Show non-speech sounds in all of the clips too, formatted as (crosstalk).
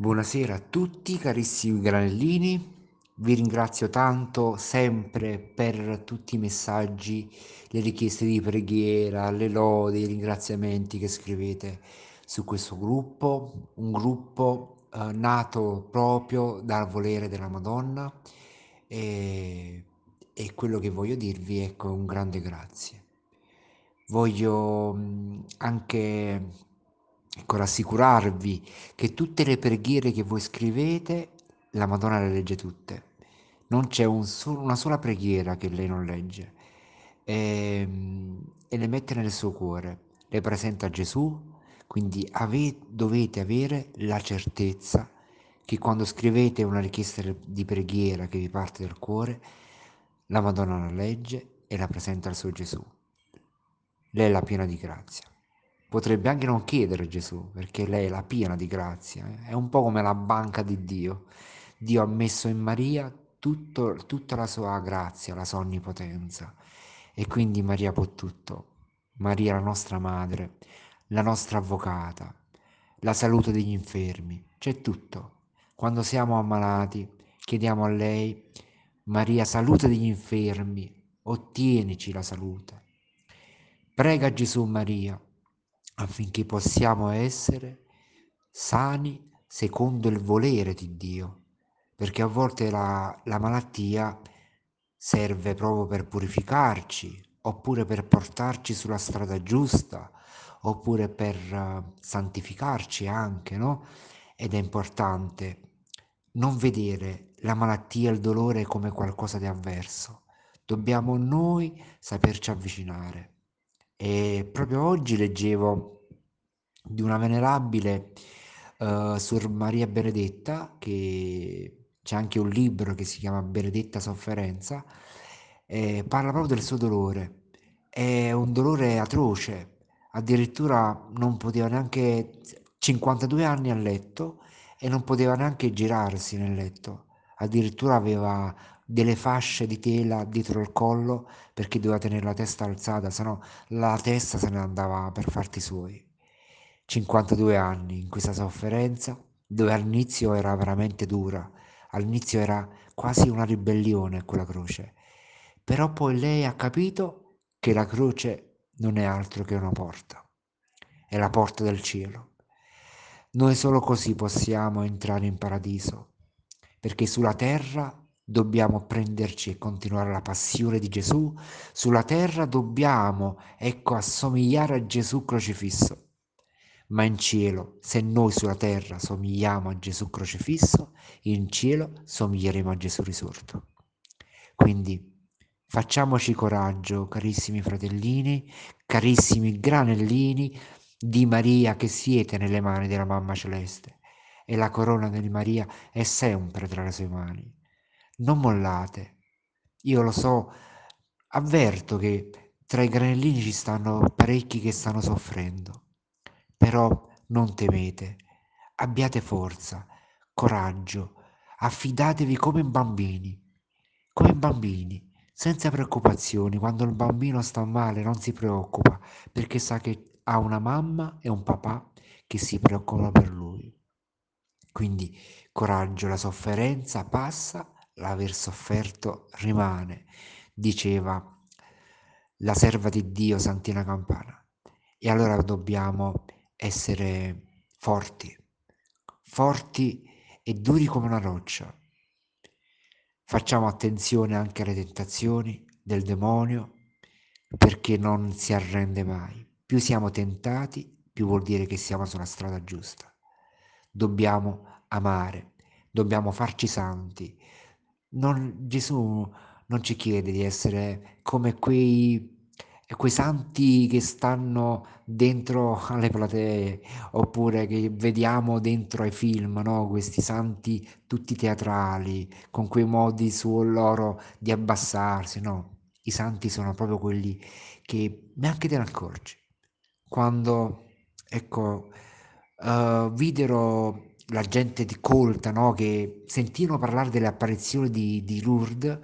Buonasera a tutti carissimi granellini, vi ringrazio tanto sempre per tutti i messaggi, le richieste di preghiera, le lodi, i ringraziamenti che scrivete su questo gruppo, un gruppo eh, nato proprio dal volere della Madonna. E, e quello che voglio dirvi ecco un grande grazie. Voglio anche ecco, rassicurarvi che tutte le preghiere che voi scrivete, la Madonna le legge tutte. Non c'è un solo, una sola preghiera che lei non legge e, ehm, e le mette nel suo cuore, le presenta a Gesù, quindi ave, dovete avere la certezza che quando scrivete una richiesta di preghiera che vi parte dal cuore, la Madonna la legge e la presenta al suo Gesù. Lei è la piena di grazia. Potrebbe anche non chiedere Gesù, perché lei è la piena di grazia, eh. è un po' come la banca di Dio. Dio ha messo in Maria tutto, tutta la sua grazia, la sua onnipotenza. E quindi Maria può tutto. Maria la nostra madre, la nostra avvocata, la salute degli infermi, c'è tutto. Quando siamo ammalati, chiediamo a lei, Maria, salute degli infermi, ottienici la salute. Prega Gesù Maria affinché possiamo essere sani secondo il volere di Dio, perché a volte la, la malattia serve proprio per purificarci, oppure per portarci sulla strada giusta, oppure per uh, santificarci anche, no? Ed è importante non vedere la malattia il dolore come qualcosa di avverso. Dobbiamo noi saperci avvicinare. E proprio oggi leggevo di una venerabile uh, Suor Maria Benedetta, che c'è anche un libro che si chiama Benedetta Sofferenza, e parla proprio del suo dolore. È un dolore atroce, addirittura non poteva neanche 52 anni a letto e non poteva neanche girarsi nel letto, addirittura aveva delle fasce di tela dietro il collo perché doveva tenere la testa alzata, se no la testa se ne andava per farti suoi. 52 anni in questa sofferenza, dove all'inizio era veramente dura, all'inizio era quasi una ribellione quella croce, però poi lei ha capito che la croce non è altro che una porta, è la porta del cielo. Noi solo così possiamo entrare in paradiso, perché sulla terra dobbiamo prenderci e continuare la passione di Gesù, sulla terra dobbiamo, ecco, assomigliare a Gesù crocifisso. Ma in cielo, se noi sulla terra somigliamo a Gesù crocifisso, in cielo somiglieremo a Gesù risorto. Quindi facciamoci coraggio, carissimi fratellini, carissimi granellini di Maria che siete nelle mani della Mamma Celeste e la corona di Maria è sempre tra le sue mani non mollate. Io lo so, avverto che tra i granellini ci stanno parecchi che stanno soffrendo, però non temete, abbiate forza, coraggio, affidatevi come bambini, come bambini, senza preoccupazioni. Quando il bambino sta male non si preoccupa perché sa che ha una mamma e un papà che si preoccupano per lui. Quindi coraggio, la sofferenza passa l'aver sofferto rimane, diceva la serva di Dio Santina Campana. E allora dobbiamo essere forti, forti e duri come una roccia. Facciamo attenzione anche alle tentazioni del demonio perché non si arrende mai. Più siamo tentati, più vuol dire che siamo sulla strada giusta. Dobbiamo amare, dobbiamo farci santi, non, Gesù non ci chiede di essere come quei, quei santi che stanno dentro alle platee oppure che vediamo dentro ai film, no? questi santi tutti teatrali con quei modi su loro di abbassarsi, no? I santi sono proprio quelli che neanche te ne accorgi. Quando, ecco, uh, videro la gente di colta, no? che sentivano parlare delle apparizioni di, di Lourdes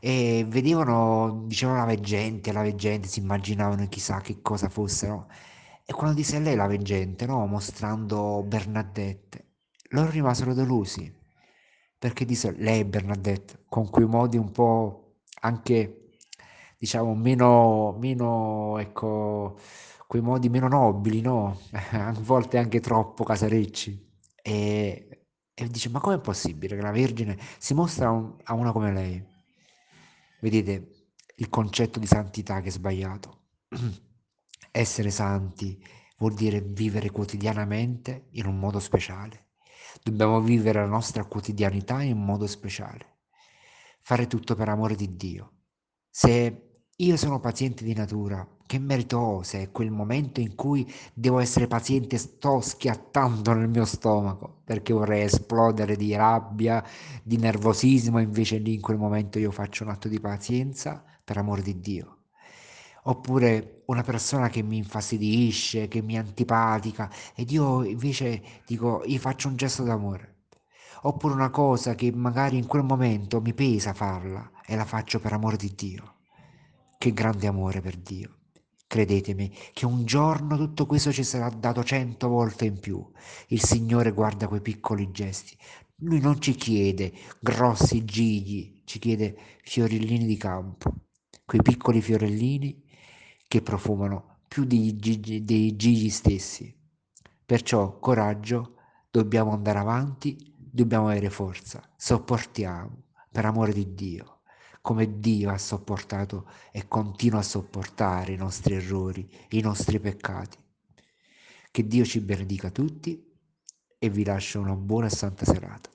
e vedevano, dicevano la veggente, la veggente, si immaginavano chissà che cosa fosse, no? E quando disse a lei la veggente, no? mostrando Bernadette, loro rimasero delusi perché disse lei Bernadette con quei modi un po' anche diciamo meno, meno ecco quei modi meno nobili no (laughs) a volte anche troppo casarecci e, e dice ma com'è possibile che la Vergine si mostra un, a una come lei vedete il concetto di santità che è sbagliato (clears throat) essere santi vuol dire vivere quotidianamente in un modo speciale Dobbiamo vivere la nostra quotidianità in modo speciale. Fare tutto per amore di Dio. Se io sono paziente di natura, che merito ho se è quel momento in cui devo essere paziente e sto schiattando nel mio stomaco perché vorrei esplodere di rabbia, di nervosismo, invece lì in quel momento io faccio un atto di pazienza per amore di Dio oppure una persona che mi infastidisce, che mi antipatica ed io invece dico, gli faccio un gesto d'amore. Oppure una cosa che magari in quel momento mi pesa farla e la faccio per amore di Dio. Che grande amore per Dio. Credetemi che un giorno tutto questo ci sarà dato cento volte in più. Il Signore guarda quei piccoli gesti. Lui non ci chiede grossi gigli, ci chiede fiorellini di campo. Quei piccoli fiorellini che profumano più dei gigi, dei gigi stessi. Perciò coraggio, dobbiamo andare avanti, dobbiamo avere forza, sopportiamo per amore di Dio, come Dio ha sopportato e continua a sopportare i nostri errori, i nostri peccati. Che Dio ci benedica tutti e vi lascio una buona e santa serata.